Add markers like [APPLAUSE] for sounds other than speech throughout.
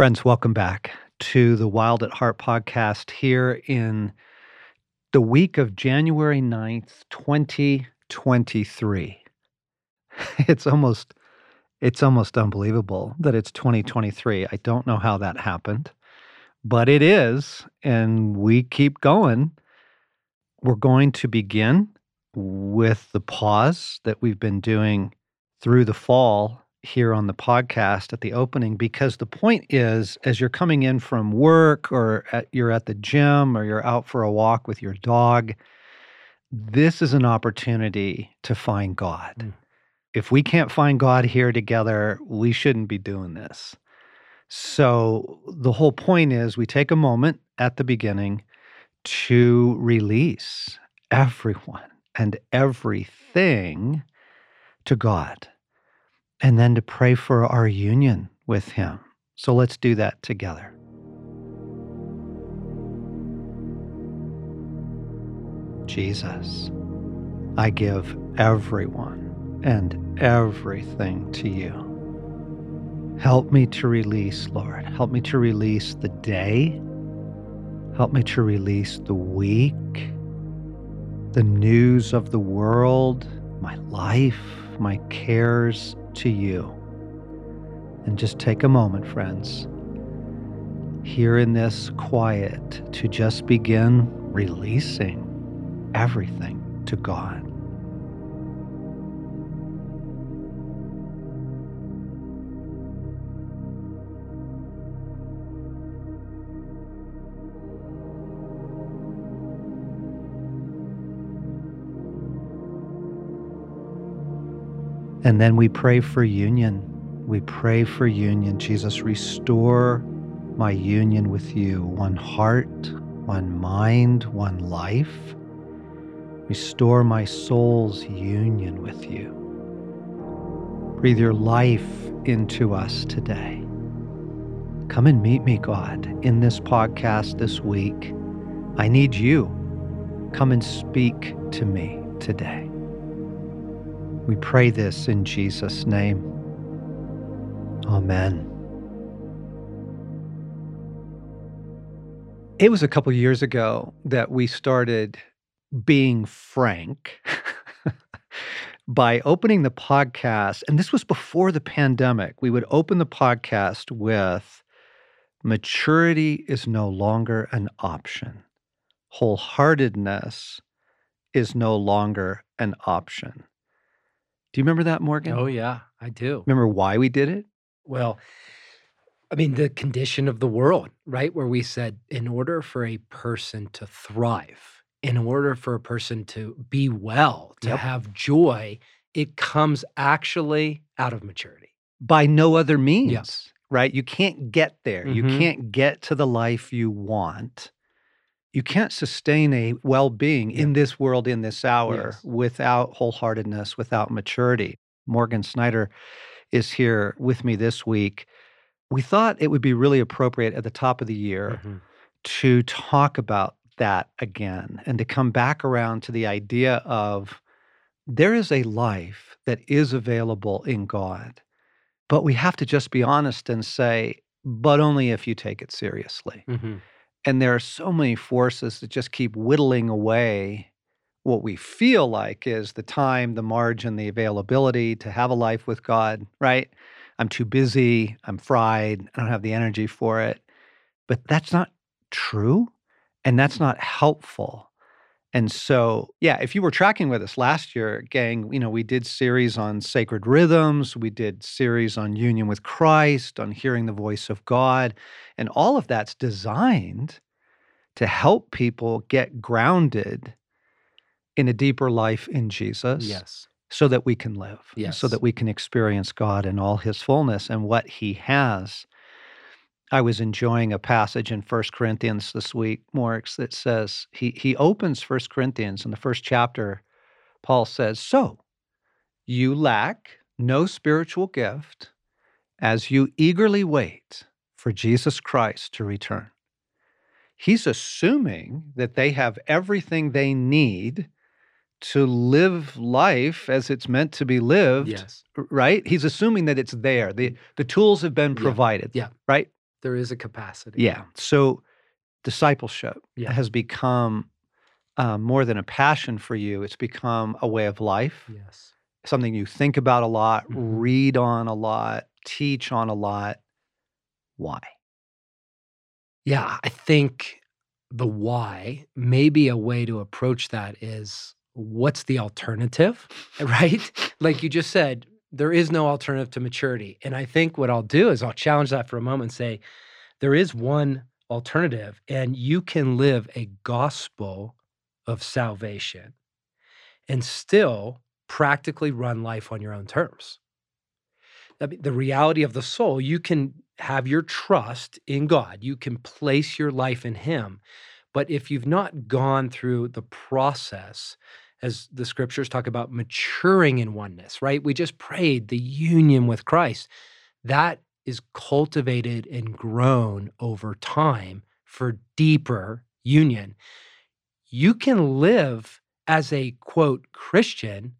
Friends, welcome back to the Wild at Heart podcast here in the week of January 9th, 2023. [LAUGHS] It's almost it's almost unbelievable that it's 2023. I don't know how that happened, but it is and we keep going. We're going to begin with the pause that we've been doing through the fall here on the podcast at the opening because the point is as you're coming in from work or at, you're at the gym or you're out for a walk with your dog this is an opportunity to find God. Mm. If we can't find God here together, we shouldn't be doing this. So, the whole point is we take a moment at the beginning to release everyone and everything to God and then to pray for our union with Him. So let's do that together. Jesus, I give everyone and everything to you. Help me to release, Lord. Help me to release the day. Help me to release the week, the news of the world, my life, my cares, to you. And just take a moment, friends, here in this quiet to just begin releasing everything to God. And then we pray for union. We pray for union. Jesus, restore my union with you, one heart, one mind, one life. Restore my soul's union with you. Breathe your life into us today. Come and meet me, God, in this podcast this week. I need you. Come and speak to me today. We pray this in Jesus' name. Amen. It was a couple years ago that we started being frank [LAUGHS] by opening the podcast. And this was before the pandemic. We would open the podcast with maturity is no longer an option, wholeheartedness is no longer an option. Do you remember that, Morgan? Oh, yeah, I do. Remember why we did it? Well, I mean, the condition of the world, right? Where we said, in order for a person to thrive, in order for a person to be well, to yep. have joy, it comes actually out of maturity. By no other means, right? You can't get there. Mm-hmm. You can't get to the life you want you can't sustain a well-being yeah. in this world in this hour yes. without wholeheartedness without maturity morgan snyder is here with me this week we thought it would be really appropriate at the top of the year mm-hmm. to talk about that again and to come back around to the idea of there is a life that is available in god but we have to just be honest and say but only if you take it seriously mm-hmm. And there are so many forces that just keep whittling away what we feel like is the time, the margin, the availability to have a life with God, right? I'm too busy, I'm fried, I don't have the energy for it. But that's not true and that's not helpful. And so, yeah, if you were tracking with us last year, gang, you know, we did series on sacred rhythms, we did series on union with Christ, on hearing the voice of God, and all of that's designed to help people get grounded in a deeper life in Jesus. Yes. So that we can live, yes. so that we can experience God in all his fullness and what he has I was enjoying a passage in First Corinthians this week, Morix, that says he he opens First Corinthians in the first chapter. Paul says, "So you lack no spiritual gift as you eagerly wait for Jesus Christ to return." He's assuming that they have everything they need to live life as it's meant to be lived. Yes. Right? He's assuming that it's there. The the tools have been provided. Yeah. yeah. Right? There is a capacity. Yeah. So discipleship yeah. has become um, more than a passion for you. It's become a way of life. Yes. Something you think about a lot, mm-hmm. read on a lot, teach on a lot. Why? Yeah, I think the why, maybe a way to approach that is what's the alternative, [LAUGHS] right? like you just said, there is no alternative to maturity. And I think what I'll do is I'll challenge that for a moment and say, there is one alternative, and you can live a gospel of salvation and still practically run life on your own terms. The reality of the soul, you can have your trust in God, you can place your life in Him. But if you've not gone through the process, as the scriptures talk about maturing in oneness, right? We just prayed the union with Christ. That is cultivated and grown over time for deeper union. You can live as a quote Christian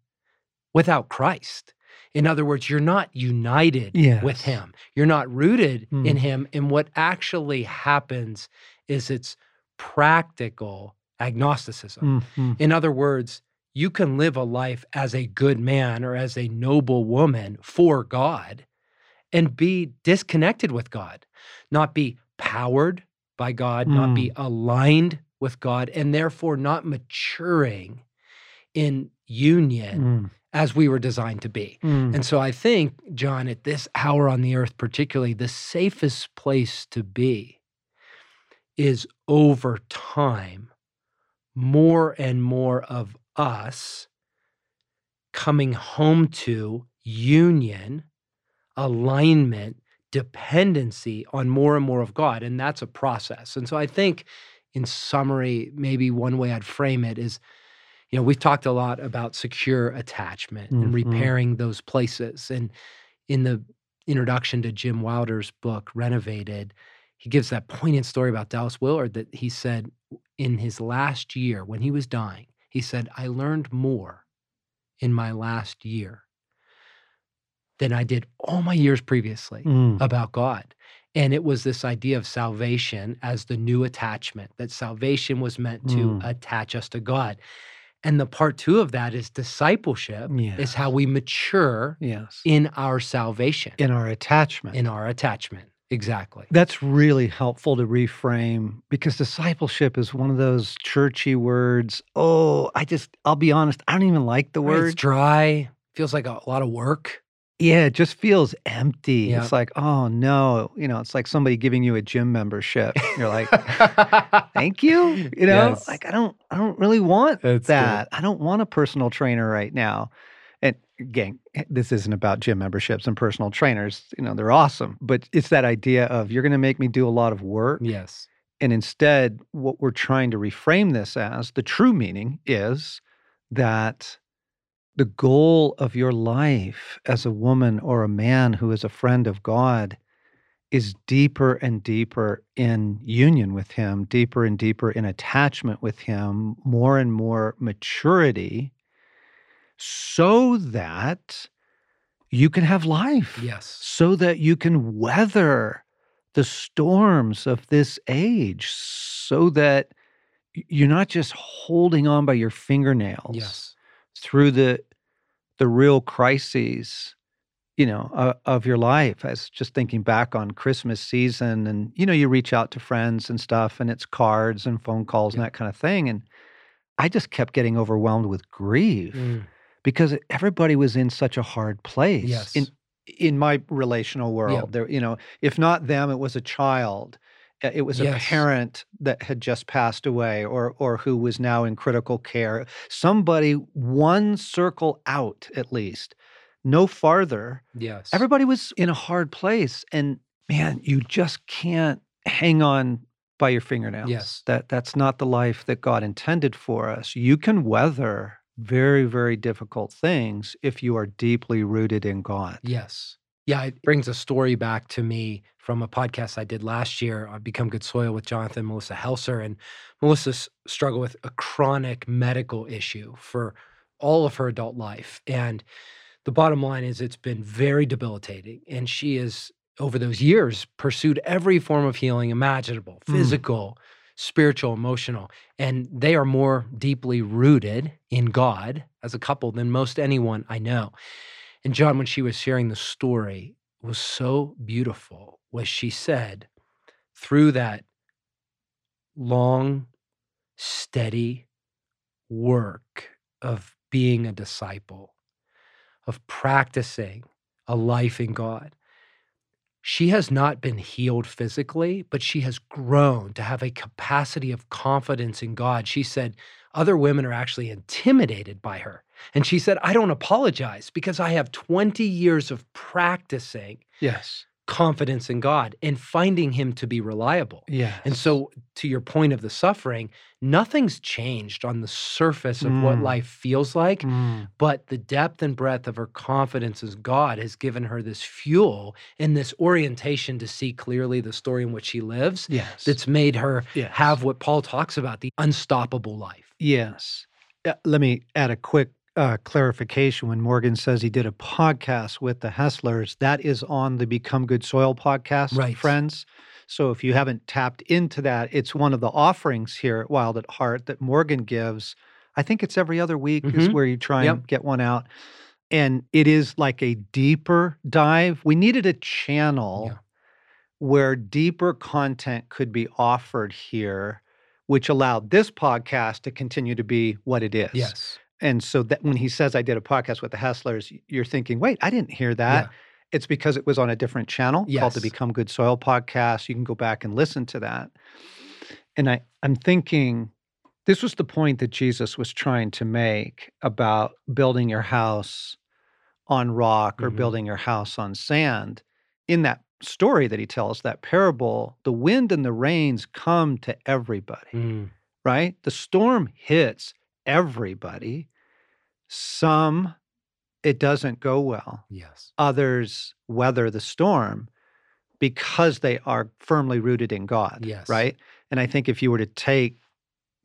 without Christ. In other words, you're not united yes. with him. You're not rooted mm. in him. And what actually happens is it's practical agnosticism. Mm-hmm. In other words, you can live a life as a good man or as a noble woman for God and be disconnected with God, not be powered by God, mm. not be mm. aligned with God, and therefore not maturing in union mm. as we were designed to be. Mm. And so I think, John, at this hour on the earth, particularly, the safest place to be is over time, more and more of us coming home to union, alignment, dependency on more and more of God. And that's a process. And so I think, in summary, maybe one way I'd frame it is you know, we've talked a lot about secure attachment mm-hmm. and repairing those places. And in the introduction to Jim Wilder's book, Renovated, he gives that poignant story about Dallas Willard that he said in his last year when he was dying, he said, I learned more in my last year than I did all my years previously mm. about God. And it was this idea of salvation as the new attachment, that salvation was meant to mm. attach us to God. And the part two of that is discipleship yes. is how we mature yes. in our salvation, in our attachment. In our attachment. Exactly. That's really helpful to reframe because discipleship is one of those churchy words. Oh, I just, I'll be honest, I don't even like the word. It's dry, feels like a lot of work. Yeah, it just feels empty. Yep. It's like, oh no, you know, it's like somebody giving you a gym membership. You're like, thank you. [LAUGHS] You know, yes. like I don't, I don't really want that. Good. I don't want a personal trainer right now again, eh, this isn't about gym memberships and personal trainers. You know, they're awesome, but it's that idea of you're going to make me do a lot of work. Yes. And instead, what we're trying to reframe this as the true meaning is that the goal of your life as a woman or a man who is a friend of God is deeper and deeper in union with Him, deeper and deeper in attachment with Him, more and more maturity so that you can have life. Yes. So that you can weather the storms of this age, so that you're not just holding on by your fingernails yes. through the the real crises you know uh, of your life as just thinking back on christmas season and you know you reach out to friends and stuff and it's cards and phone calls yeah. and that kind of thing and i just kept getting overwhelmed with grief mm because everybody was in such a hard place. Yes. In in my relational world, yeah. there, you know, if not them, it was a child. Uh, it was yes. a parent that had just passed away, or or who was now in critical care. Somebody one circle out, at least, no farther. Yes. Everybody was in a hard place, and man, you just can't hang on by your fingernails. Yes. That that's not the life that God intended for us. You can weather very, very difficult things if you are deeply rooted in God. Yes. Yeah, it brings a story back to me from a podcast I did last year on Become Good Soil with Jonathan and Melissa Helser. And Melissa struggled with a chronic medical issue for all of her adult life. And the bottom line is it's been very debilitating. And she is over those years pursued every form of healing imaginable, Mm. Spiritual, emotional, and they are more deeply rooted in God as a couple than most anyone I know. And John, when she was sharing the story, was so beautiful was she said, through that long, steady work of being a disciple, of practicing a life in God, she has not been healed physically, but she has grown to have a capacity of confidence in God. She said other women are actually intimidated by her. And she said, I don't apologize because I have 20 years of practicing Yes. Confidence in God and finding Him to be reliable. Yeah. And so, to your point of the suffering, nothing's changed on the surface of what Mm. life feels like, Mm. but the depth and breadth of her confidence in God has given her this fuel and this orientation to see clearly the story in which she lives Yes. that's made her Yes. have what Paul talks about the unstoppable life. Yes. Uh, let me add a quick uh, clarification. When Morgan says he did a podcast with the Helsers, that is on the Become Good Soil podcast, Right. friends. So if you haven't tapped into that, it's one of the offerings here at Wild at Heart that Morgan gives. I think it's every other week is Mhm. where you try and get one out. And it is like a deeper dive. We needed a channel Yeah. where deeper content could be offered here, which allowed this podcast to continue to be what it is. Yes. And so that when he says I did a podcast with the Helsers, you're thinking, wait, I didn't hear that. Yeah. It's because it was on a different channel called the Become Good Soil podcast. You can go back and listen to that. And I, I'm thinking this was the point that Jesus was trying to make about building your house on rock or Mhm. building your house on sand. In that story that he tells, that parable, the wind and the rains come to everybody Mm. right? The storm hits everybody. Some, it doesn't go well. Yes. Others weather the storm because they are firmly rooted in God, Yes. right? And I think if you were to take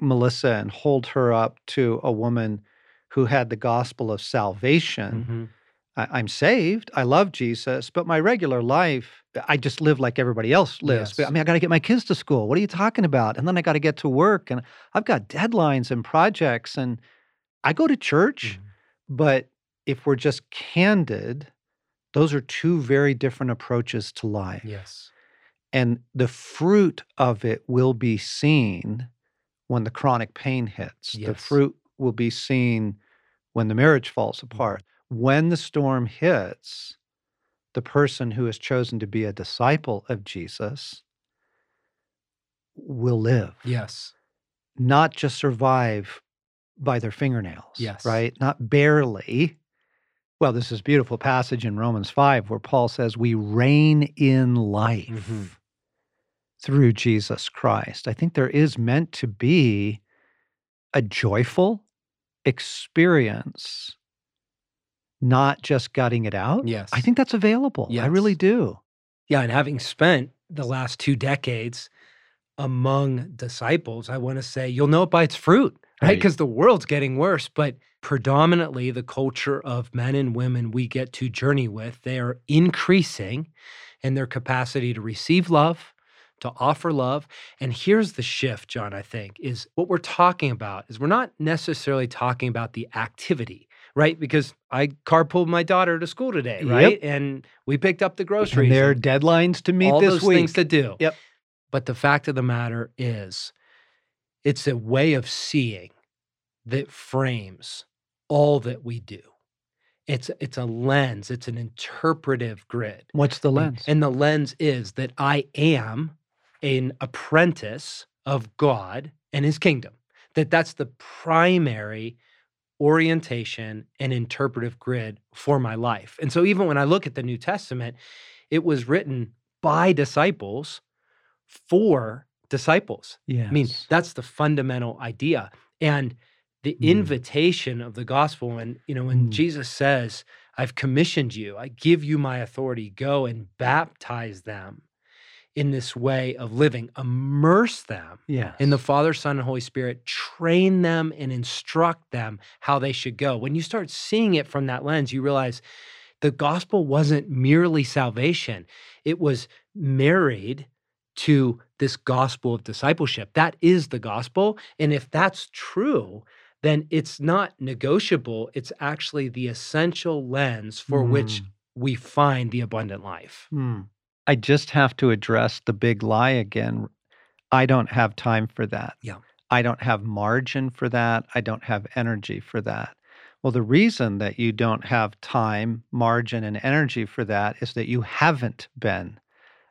Melissa and hold her up to a woman who had the gospel of salvation, Mhm. I, I'm saved. I love Jesus, but my regular life, I just live like everybody else lives. But, Yes. I mean, I got to get my kids to school. What are you talking about? And then I got to get to work, and I've got deadlines and projects, and I go to church. Mhm. But if we're just candid, those are two very different approaches to life. Yes. And the fruit of it will be seen when the chronic pain hits. Yes. The fruit will be seen when the marriage falls apart. When the storm hits, the person who has chosen to be a disciple of Jesus will live, Yes. not just survive by their fingernails, Yes. right? Not barely. Well, this is a beautiful passage in Romans 5 where Paul says, We reign in life Mhm. through Jesus Christ. I think there is meant to be a joyful experience, not just gutting it out. Yes. I think that's available. I really do. Yeah, and having spent the last two decades among disciples, I want to say you'll know it by its fruit, right? Right. Because the world's getting worse, but predominantly the culture of men and women we get to journey with, they are increasing in their capacity to receive love, to offer love. And here's the shift, John, I think, is what we're talking about is we're not necessarily talking about the activity, right? Because I carpooled my daughter to school today, Yep. right? And we picked up the groceries. And there are and deadlines to meet all this those week. things to do. Yep. But the fact of the matter is, it's a way of seeing that frames all that we do. It's it's a lens. It's an interpretive grid. What's the And- lens? And the lens is that I am an apprentice of God and his kingdom. That that's the primary orientation and interpretive grid for my life. And so even when I look at the New Testament, it was written by disciples for disciples. yes. I mean, that's the fundamental idea. And the Mm. invitation of the gospel, and you know, when Mm. Jesus says, I've commissioned you, I give you my authority, go and baptize them in this way of living, immerse them yes. in the Father, Son, and Holy Spirit, train them and instruct them how they should go. When you start seeing it from that lens, you realize the gospel wasn't merely salvation, it was married to this gospel of discipleship. That is the gospel. And if that's true, then it's not negotiable. It's actually the essential lens for mm. which we find the abundant life. Mm. I just have to address the big lie again. I don't have time for that. Yeah. I don't have margin for that. I don't have energy for that. Well, the reason that you don't have time, margin, and energy for that is that you haven't been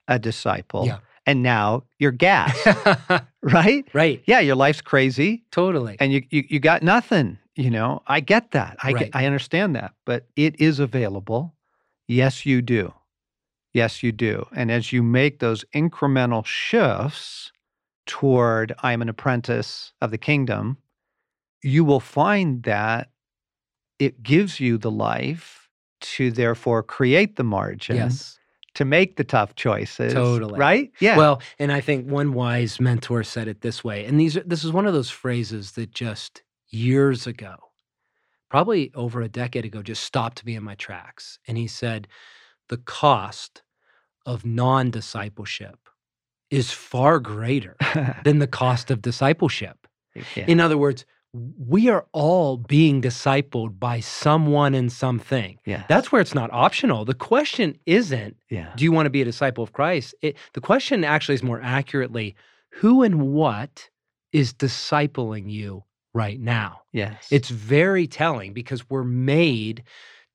a disciple. Yeah. And now you're gas, [LAUGHS] right? Right. Yeah, your life's crazy. Totally. And you, you, you got nothing. You know, I get that. I, right. get, I understand that. But it is available. Yes, you do. Yes, you do. And as you make those incremental shifts toward I'm an apprentice of the kingdom, you will find that it gives you the life to therefore create the margin. Yes. To make the tough choices. Totally. Right? Yeah. Well, and I think one wise mentor said it this way. And these this is one of those phrases that just years ago, probably over a decade ago, just stopped me in my tracks. And he said, the cost of non discipleship is far greater [LAUGHS] than the cost of discipleship. Yeah. In other words, we are all being discipled by someone and something. Yeah. That's where it's not optional. The question isn't, yeah. do you want to be a disciple of Christ? It, the question actually is more accurately, who and what is discipling you right now? Yes. It's very telling because we're made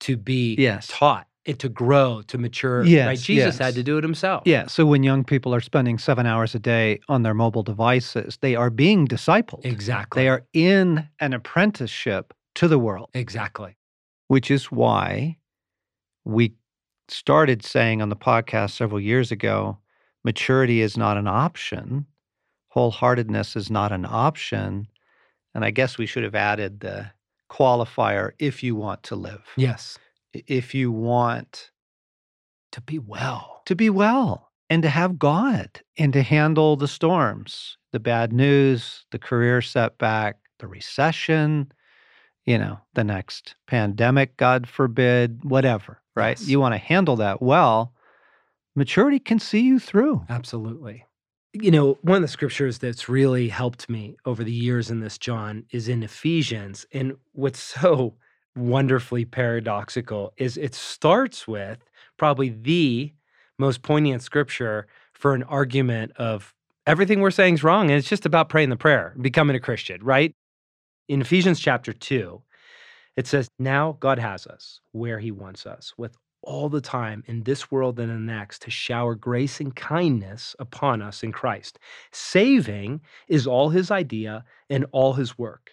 to be yes. taught it to grow, to mature. Yes, right? Jesus yes. had to do it himself. Yeah. So when young people are spending seven hours a day on their mobile devices, they are being discipled. Exactly. They are in an apprenticeship to the world. Exactly. Which is why we started saying on the podcast several years ago maturity is not an option, wholeheartedness is not an option. And I guess we should have added the qualifier if you want to live. Yes if you want to be well, to be well and to have God and to handle the storms, the bad news, the career setback, the recession, you know, the next pandemic, God forbid, whatever, right? Yes. You want to handle that well. Maturity can see you through. Absolutely. You know, one of the scriptures that's really helped me over the years in this, John, is in Ephesians. And what's [LAUGHS] so wonderfully paradoxical is it starts with probably the most poignant scripture for an argument of everything we're saying is wrong and it's just about praying the prayer becoming a christian right? In ephesians chapter 2 it says now god has us where he wants us with all the time in this world and the next to shower grace and kindness upon us in christ. Saving is all his idea and all his work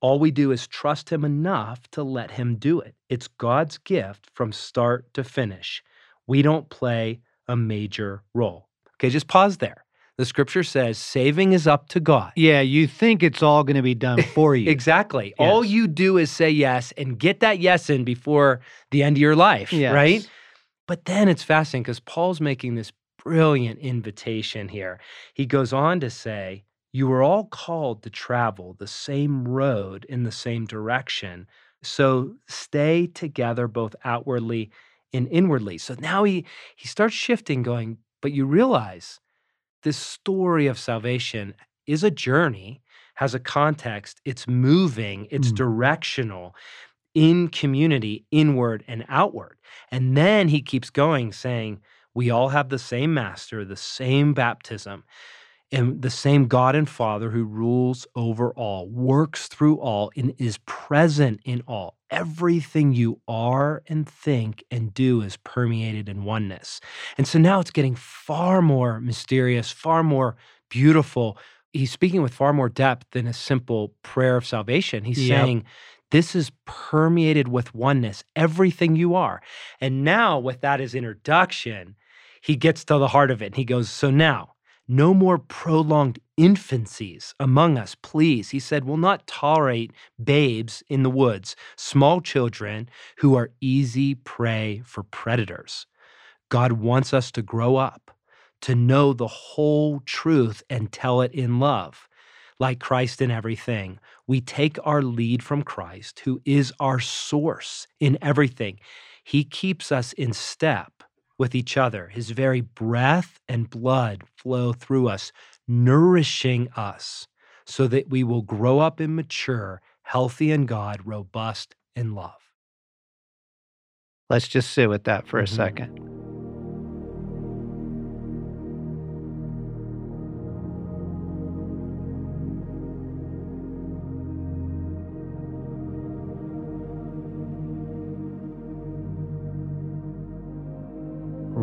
all we do is trust Him enough to let Him do it. It's God's gift from start to finish. We don't play a major role. Okay, just pause there. The scripture says saving is up to God. Yeah, you think it's all going to be done [LAUGHS] for you. exactly. Yes. All you do is say yes and get that yes in before the end of your life, yes. right? But then it's fascinating because Paul's making this brilliant invitation here. He goes on to say, you are all called to travel the same road in the same direction. So stay together both outwardly and inwardly. So now he he starts shifting going, but you realize this story of salvation is a journey, has a context, it's moving, it's mm. directional in community, inward and outward. And then he keeps going saying, we all have the same master, the same baptism and the same God and Father who rules over all, works through all, and is present in all. Everything you are and think and do is permeated in oneness. And so now it's getting far more mysterious, far more beautiful. He's speaking with far more depth than a simple prayer of salvation. He's yep. saying, this is permeated with oneness, everything you are. And now, with that as introduction, he gets to the heart of it. And he goes, So now, no more prolonged infancies among us, please. He said, We'll not tolerate babes in the woods, small children who are easy prey for predators. God wants us to grow up, to know the whole truth and tell it in love. Like Christ in everything, we take our lead from Christ, who is our source in everything. He keeps us in step with each other. His very breath and blood flow through us, nourishing us so that we will grow up and mature, healthy in God, robust in love. Let's just sit with that for mm-hmm. a second.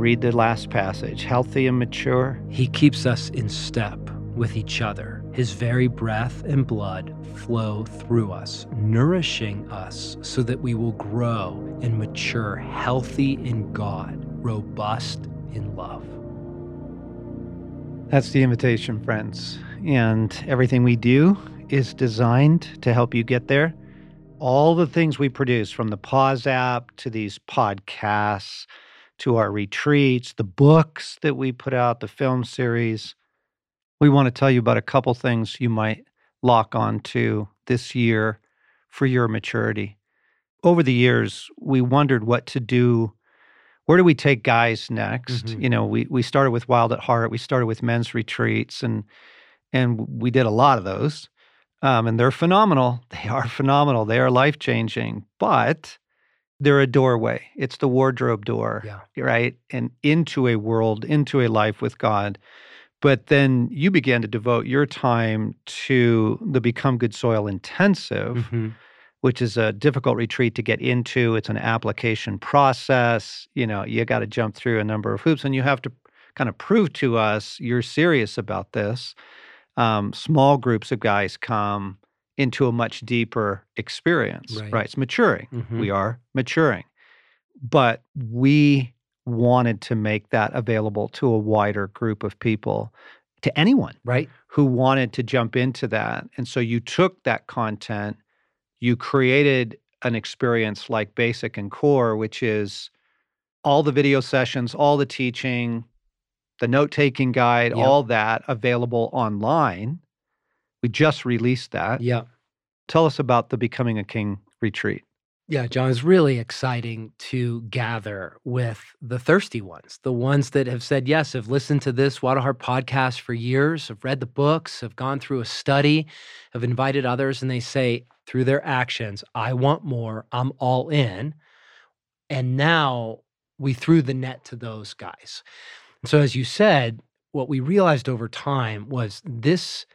Read the last passage. Healthy and mature. He keeps us in step with each other. His very breath and blood flow through us, nourishing us so that we will grow and mature healthy in God, robust in love. That's the invitation, friends. And everything we do is designed to help you get there. All the things we produce, from the Pause app to these podcasts, to our retreats, the books that we put out, the film series. We want to tell you about a couple things you might lock on to this year for your maturity. Over the years, we wondered what to do. Where do we take guys next? Mm-hmm. You know, we we started with Wild at Heart. We started with men's retreats, and and we did a lot of those. Um, and they're phenomenal. [LAUGHS] They are phenomenal. They are life changing. But they're a doorway. It's the wardrobe door, yeah. right? And into a world, into a life with God. But then you began to devote your time to the Become Good Soil Intensive, mm-hmm. which is a difficult retreat to get into. It's an application process. You know, you got to jump through a number of hoops and you have to kind of prove to us you're serious about this. Um, small groups of guys come into a much deeper experience, right? right? It's maturing. Mm-hmm. We are maturing. But we wanted to make that available to a wider group of people, to anyone, right? Who wanted to jump into that. And so you took that content, you created an experience like Basic and Core, which is all the video sessions, all the teaching, the note taking guide, yep. all that available online we just released that. Yeah. Tell us about the Becoming a King retreat. Yeah, John, it's really exciting to gather with the thirsty ones, the ones that have said yes, have listened to this Wild at Heart podcast for years, have read the books, have gone through a study, have invited others, and they say through their actions, I want more, I'm all in. And now we threw the net to those guys. So, as you said, what we realized over time was this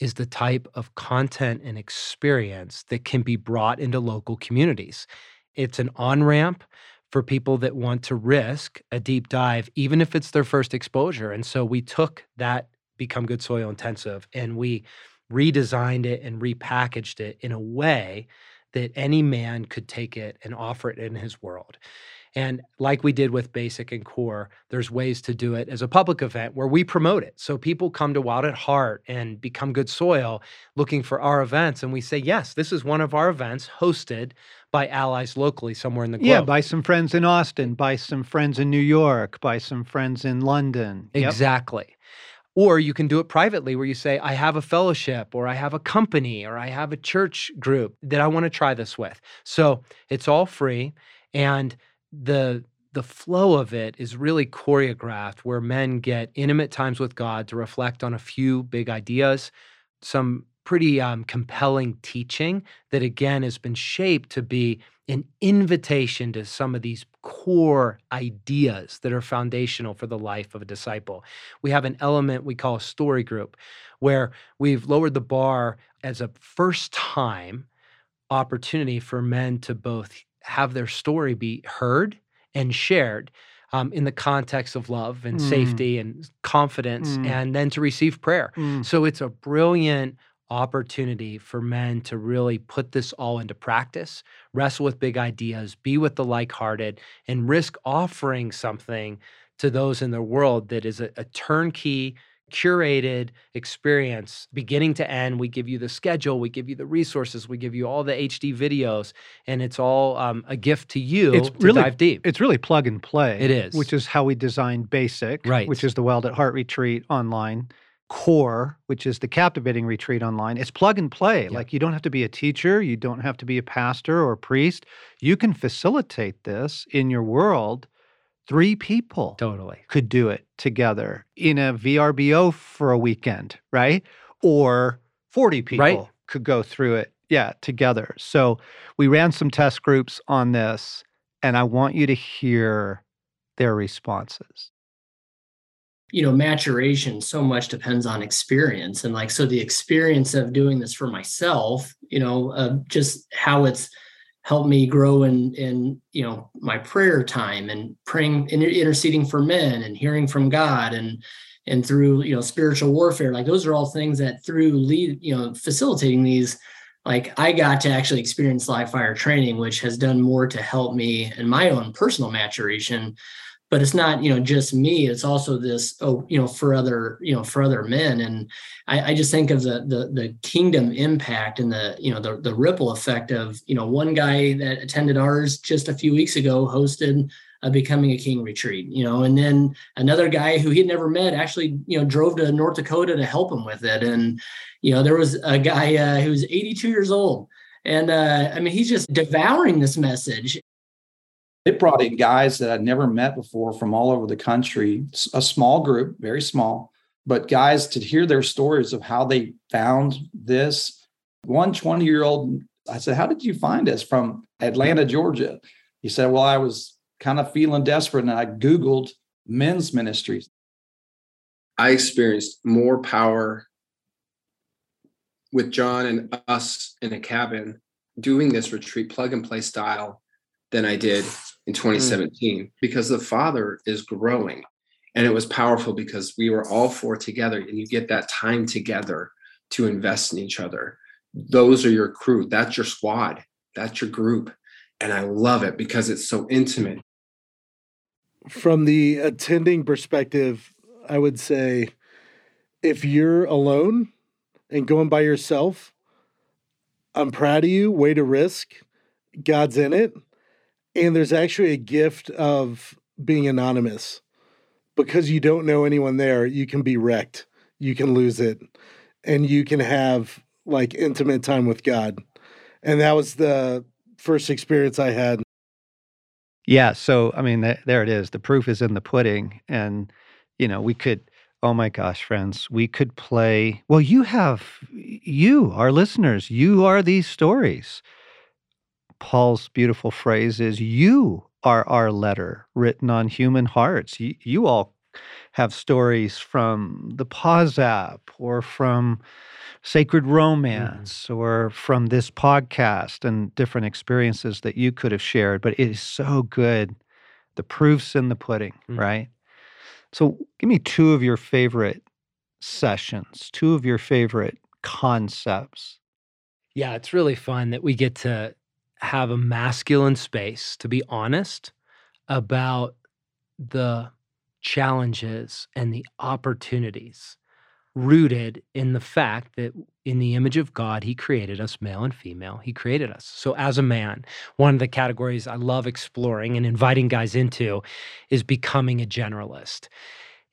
is the type of content and experience that can be brought into local communities. It's an on ramp for people that want to risk a deep dive, even if it's their first exposure. And so we took that Become Good Soil Intensive and we redesigned it and repackaged it in a way that any man could take it and offer it in his world. And like we did with Basic and Core, there's ways to do it as a public event where we promote it. So people come to Wild at Heart and become good soil looking for our events. And we say, yes, this is one of our events hosted by allies locally somewhere in the globe. Yeah, by some friends in Austin, by some friends in New York, by some friends in London. Yep. Exactly. Or you can do it privately where you say, I have a fellowship, or I have a company, or I have a church group that I want to try this with. So it's all free. And the the flow of it is really choreographed where men get intimate times with God to reflect on a few big ideas, some pretty um, compelling teaching that again has been shaped to be an invitation to some of these core ideas that are foundational for the life of a disciple. We have an element we call a story group where we've lowered the bar as a first time opportunity for men to both have their story be heard and shared um, in the context of love and mm. safety and confidence, mm. and then to receive prayer. Mm. So it's a brilliant opportunity for men to really put this all into practice, wrestle with big ideas, be with the like hearted, and risk offering something to those in the world that is a, a turnkey curated experience beginning to end. We give you the schedule, we give you the resources, we give you all the HD videos, and it's all um, a gift to you it's to really, dive deep. It's really plug and play. It is. Which is how we designed Basic, right. which is the Wild at Heart Retreat online. core, which is the captivating retreat online, it's plug and play. Like you don't have to be a teacher, you don't have to be a pastor or a priest. You can facilitate this in your world. Three people totally could do it together in a VRBO for a weekend, right? Or 40 people right. could go through it, yeah, together. So we ran some test groups on this, and I want you to hear their responses you know maturation so much depends on experience and like so the experience of doing this for myself you know uh, just how it's helped me grow in in you know my prayer time and praying and interceding for men and hearing from god and and through you know spiritual warfare. Like those are all things that through lead you know facilitating these like i got to actually experience live fire training which has done more to help me in my own personal maturation but it's not you know just me it's also this oh you know for other you know for other men. And i, I just think of the, the the kingdom impact and the you know the, the ripple effect of you know one guy that attended ours just a few weeks ago hosted a becoming a king retreat you know and then another guy who he'd never met actually you know drove to north dakota to help him with it. And you know there was a guy uh, who was 82 years old. And uh, I mean, he's just devouring this message. It brought in guys that I'd never met before from all over the country, a small group, very small, but guys to hear their stories of how they found this. One 20 year old, I said, How did you find us from Atlanta, Georgia? He said, Well, I was kind of feeling desperate and I Googled men's ministries. I experienced more power with John and us in a cabin doing this retreat plug and play style than I did in 2017 mm. because the father is growing. And it was powerful because we were all four together and you get that time together to invest in each other. Those are your crew. That's your squad. That's your group. And I love it because it's so intimate. From the attending perspective, I would say if you're alone and going by yourself, I'm proud of you. Way to risk. God's in it. And there's actually a gift of being anonymous. Because you don't know anyone there, you can be wrecked. You can lose it. And you can have like intimate time with God. And that was the first experience I had. Yeah. So, I mean, th- there it is. The proof is in the pudding. And, you know, we could, oh my gosh, friends, we could play. Well, you have, you, our listeners, you are these stories. Paul's beautiful phrase is, You are our letter written on human hearts. You, you all have stories from the Pause app or from Sacred mm-hmm. Romance mm. or from this podcast and different experiences that you could have shared. But it is so good. The proof's in the pudding, mm. right? So give me two of your favorite sessions, two of your favorite concepts. Yeah, it's really fun that we get to have a masculine space to be honest about the challenges and the opportunities rooted in the fact that in the image of God, He created us male and female. He created us. So, as a man, one of the categories I love exploring and inviting guys into is becoming a generalist.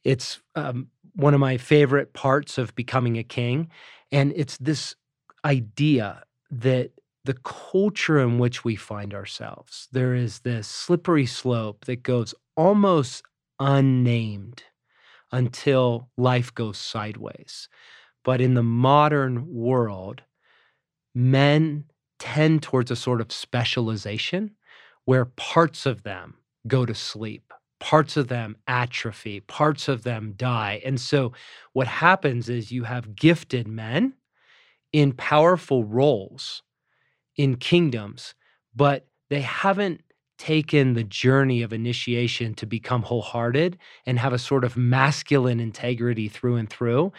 It's um, one of my favorite parts of becoming a king. And it's this idea that the culture in which we find ourselves. There is this slippery slope that goes almost unnamed until life goes sideways. But in the modern world, men tend towards a sort of specialization where parts of them go to sleep, parts of them atrophy, parts of them die. And so what happens is you have gifted men in powerful roles in kingdoms, but they haven't taken the journey of initiation to become wholehearted and have a sort of masculine integrity through and through.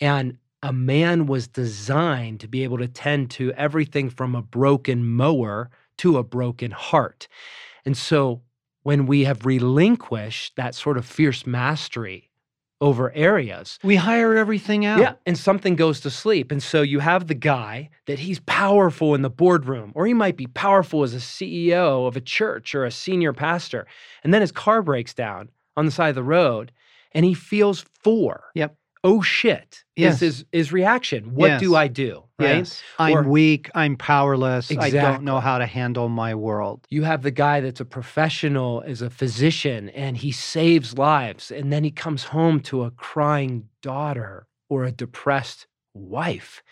And a man was designed to be able to tend to everything from a broken mower to a broken heart. And so when we have relinquished that sort of fierce mastery over areas. We hire everything out. Yeah, and something goes to sleep. And so you have the guy that he's powerful in the boardroom, or he might be powerful as a CEO of a church or a senior pastor. And then his car breaks down on the side of the road and he feels four. Yep. Oh shit yes. is his, his reaction. What yes. do I do? Right? Yes. I'm or, weak. I'm powerless. Exactly. I don't know how to handle my world. You have the guy that's a professional, is a physician, and he saves lives. And then he comes home to a crying daughter or a depressed wife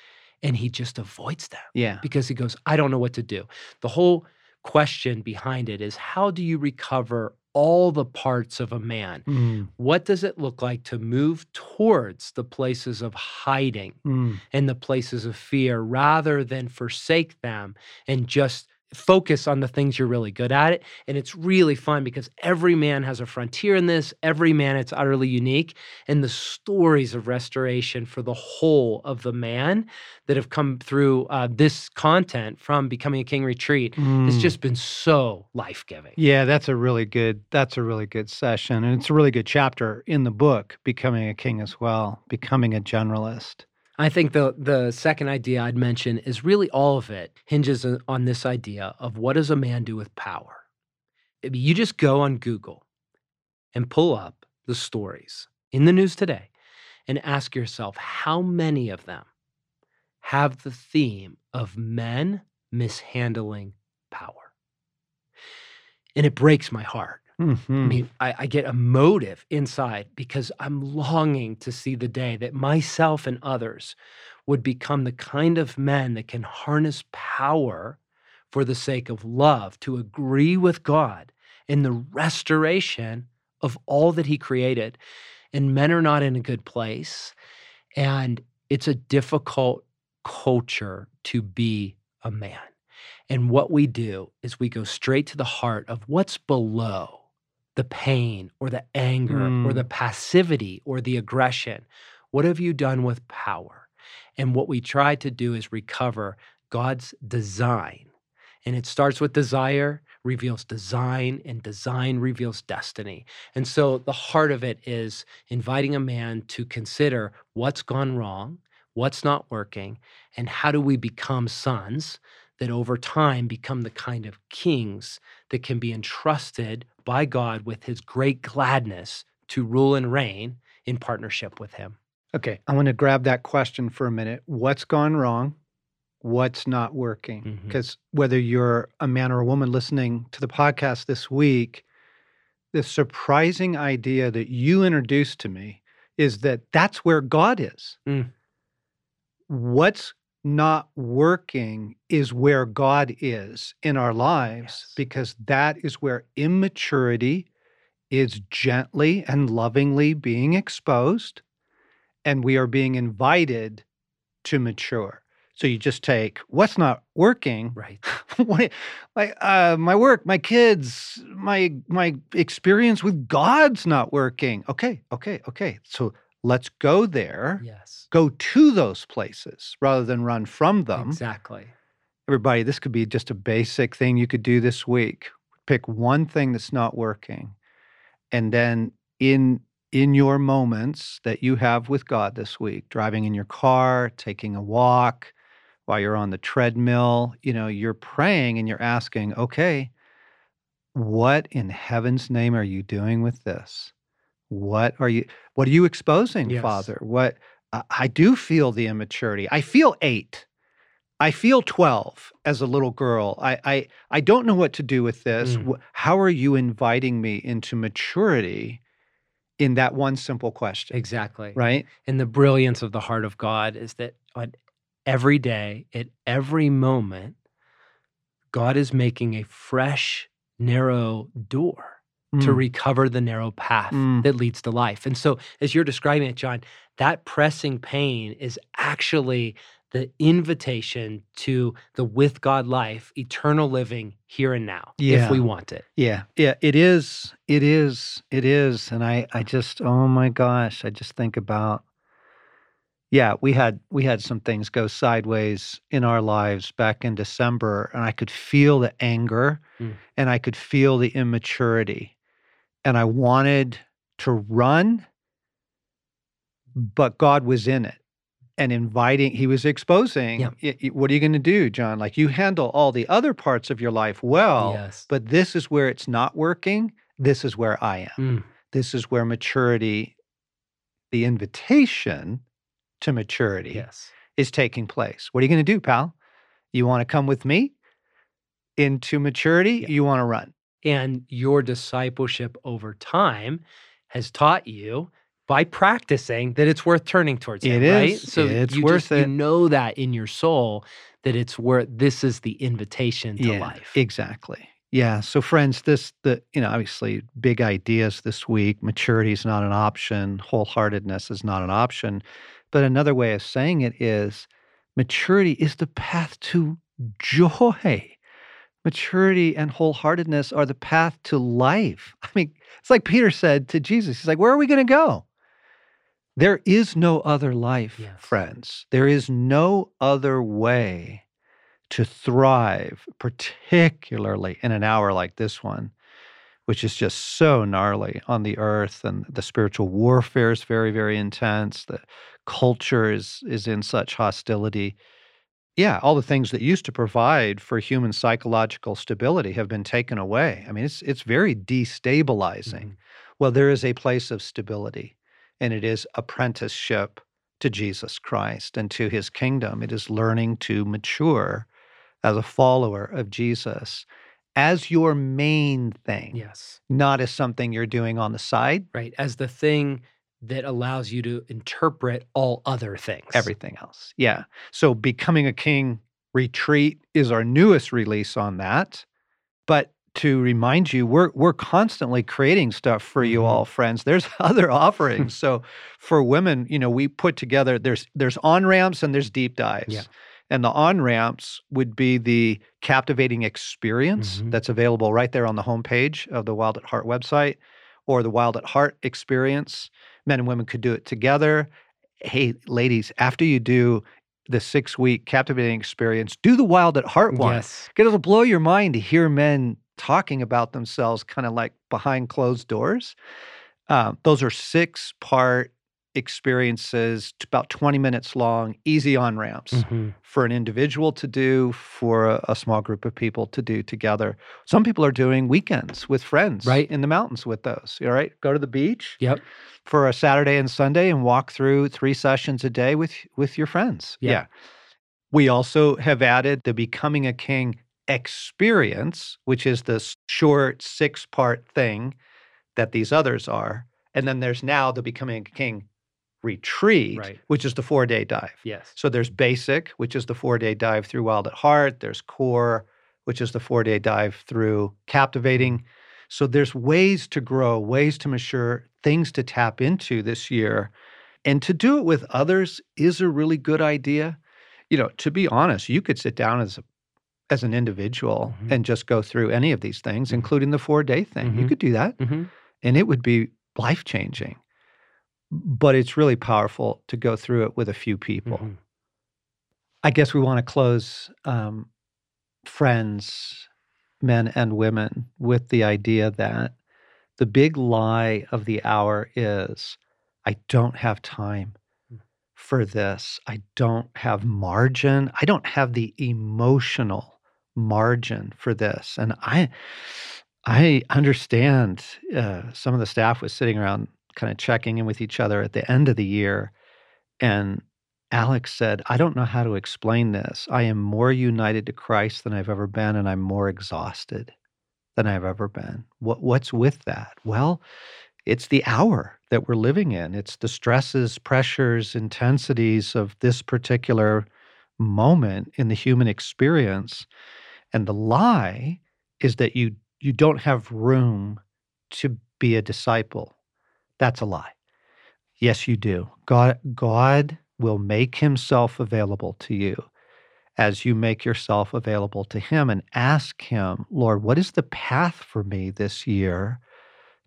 and he just avoids them. Yeah. Because he goes, I don't know what to do. The whole question behind it is how do you recover all the parts of a man. Mm. What does it look like to move towards the places of hiding mm. and the places of fear rather than forsake them and just focus on the things you're really good at it and it's really fun because every man has a frontier in this every man it's utterly unique and the stories of restoration for the whole of the man that have come through uh, this content from becoming a king retreat mm. has just been so life-giving yeah that's a really good that's a really good session and it's a really good chapter in the book becoming a king as well becoming a generalist I think the the second idea I'd mention is really all of it hinges on this idea of what does a man do with power? You just go on Google and pull up the stories in the news today and ask yourself how many of them have the theme of men mishandling power. And it breaks my heart Mm-hmm. I mean, I, I, get emotive inside because I'm longing to see the day that myself and others would become the kind of men that can harness power for the sake of love, to agree with God in the restoration of all that He created. And men are not in a good place. And it's a difficult culture to be a man. And what we do is we go straight to the heart of what's below the pain or the anger mm. or the passivity or the aggression? What have you done with power? And what we try to do is recover God's design. And it starts with desire, reveals design, and design reveals destiny. And so the heart of it is inviting a man to consider what's gone wrong, what's not working, and how do we become sons that over time become the kind of kings that can be entrusted by God with his great gladness to rule and reign in partnership with him. Okay, I want to grab that question for a minute. What's gone wrong? What's not working? Because mm-hmm. whether you're a man or a woman listening to the podcast this week, the surprising idea that you introduced to me is that that's where God is. Mm. What's not working is where God is in our lives yes. because that is where immaturity is gently and lovingly being exposed and we are being invited to mature. So you just take what's not working, right? [LAUGHS] like uh, my work, my kids, my my experience with God's not working. Okay, okay, okay. So let's go there. Yes. Go to those places rather than run from them. Exactly. Everybody, this could be just a basic thing you could do this week. Pick one thing that's not working. And then in in your moments that you have with God this week, driving in your car, taking a walk, while you're on the treadmill, you know, you're praying and you're asking, okay, what in heaven's name are you doing with this? What are you what are you exposing, yes. Father? What I do feel the immaturity. I feel eight. I feel 12 as a little girl. I, I, I don't know what to do with this. Mm. How are you inviting me into maturity in that one simple question? Exactly. Right. And the brilliance of the heart of God is that on every day, at every moment, God is making a fresh, narrow door mm. to recover the narrow path mm. that leads to life. And so, as you're describing it, John, that pressing pain is actually the invitation to the with God life, eternal living here and now, yeah. if we want it. Yeah. Yeah. It is. It is. It is. And I, I just, oh my gosh, I just think about yeah, we had we had some things go sideways in our lives back in December, and I could feel the anger, mm. and I could feel the immaturity, and I wanted to run, but God was in it and inviting, he was exposing, yeah. what are you going to do, John? Like you handle all the other parts of your life well, yes. but this is where it's not working. This is where I am. Mm. This is where maturity the invitation to maturity yes. is taking place. What are you going to do, pal? You want to come with me into maturity? Yeah. You want to run? And your discipleship over time has taught you by practicing that it's worth turning towards It him, right? So It's you worth just, it. You know that in your soul that it's worth this is the invitation to life. Exactly. Yeah. So, friends, this, the, you know, obviously big ideas this week. Maturity is not an option, wholeheartedness is not an option. But another way of saying it is maturity is the path to joy. Maturity and wholeheartedness are the path to life. [LAUGHS] I mean, it's like Peter said to Jesus, he's like, Where are we going to go? There is no other life, Yes. friends. There is no other way to thrive, particularly in an hour like this one, which is just so gnarly on the earth, and the spiritual warfare is very, very intense. The culture is is in such hostility. Yeah, all the things that used to provide for human psychological stability have been taken away. I mean, it's it's very destabilizing. Mhm. Well, there is a place of stability, and it is apprenticeship to Jesus Christ and to his kingdom. It is learning to mature as a follower of Jesus as your main thing, Yes. not as something you're doing on the side, Right. As the thing that allows you to interpret all other things. everything else. Yeah. So, Becoming a King Retreat is our newest release on that. But to remind you, we're we're constantly creating stuff for you Mhm. all, friends. There's [LAUGHS] other [LAUGHS] offerings. so for women, you know, we put together there's there's on ramps and there's deep dives. Yeah. And the on ramps would be the captivating experience Mhm. that's available right there on the homepage of the Wild at Heart website or the Wild at Heart experience. Men and women could do it together. Hey, ladies, after you do the six week captivating experience, do the Wild at Heart one. Yes. Because it'll blow your mind to hear men talking about themselves kind of like behind closed doors. Um, those are six part experiences, about 20 minutes long, easy on ramps Mhm. for an individual to do, for a, a small group of people to do together. Some people are doing weekends with friends Right. in the mountains with those. All right. Go to the beach Yep. for a Saturday and Sunday and walk through three sessions a day with with your friends. Yeah. Yeah. We also have added the Becoming a King experience, which is this short six part thing that these others are. And then there's now the Becoming a King retreat, Right. which is the four day dive. Yes. So there's basic, which is the four day dive through Wild at Heart. There's core, which is the four day dive through captivating. So there's ways to grow, ways to mature, things to tap into this year. And to do it with others is a really good idea. You know, to be honest, you could sit down as a, as an individual Mhm. and just go through any of these things, including the four day thing. You Mhm. could do that hmm and it would be life changing. But it's really powerful to go through it with a few people. Mhm. I guess we want to close, um, friends, men and women, with the idea that the big lie of the hour is I don't have time for this. I don't have margin. I don't have the emotional margin for this. And I, I understand. Uh, some of the staff was sitting around, kind of checking in with each other at the end of the year, and Alex said, I don't know how to explain this. I am more united to Christ than I've ever been, and I'm more exhausted than I've ever been. What, what's with that? Well, it's the hour that we're living in. It's the stresses, pressures, intensities of this particular moment in the human experience. And the lie is that you you don't have room to be a disciple. That's a lie. Yes, you do. God God will make himself available to you as you make yourself available to him and ask him, Lord, what is the path for me this year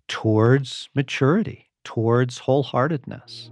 towards maturity, towards wholeheartedness?